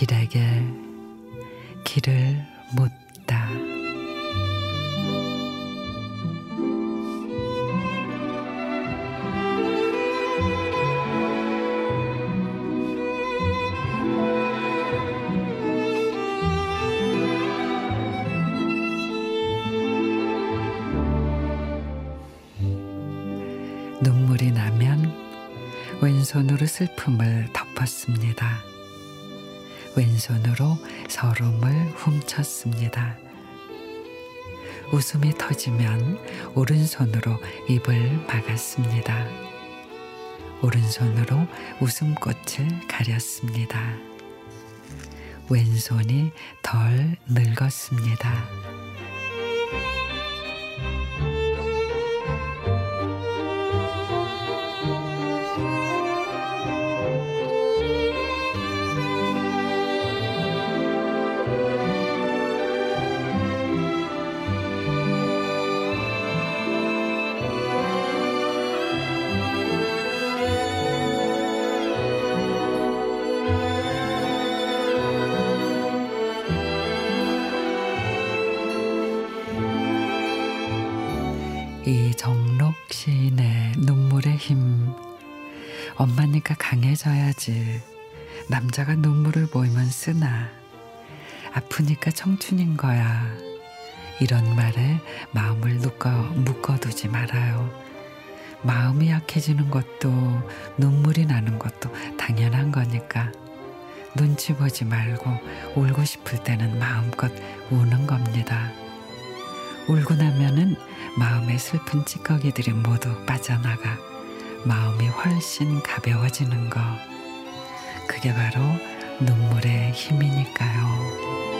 길에게 길을 묻 눈물이 나면 왼손으로 슬픔을 덮었습니다. 왼손으로 서름을 훔쳤습니다. 웃음이 터지면 오른손으로 입을 막았습니다. 오른손으로 웃음꽃을 가렸습니다. 왼손이 덜 늙었습니다. 이정록 시인의 눈물의 힘. 엄마니까 강해져야지. 남자가 눈물을 보이면 쓰나. 아프니까 청춘인 거야. 이런 말에 마음을 묶어, 묶어두지 말아요. 마음이 약해지는 것도 눈물이 나는 것도 당연한 거니까. 눈치 보지 말고 울고 싶을 때는 마음껏 우는 겁니다. 울고 나면은 마음의 슬픈 찌꺼기들이 모두 빠져나가 마음이 훨씬 가벼워지는 거. 그게 바로 눈물의 힘이니까요.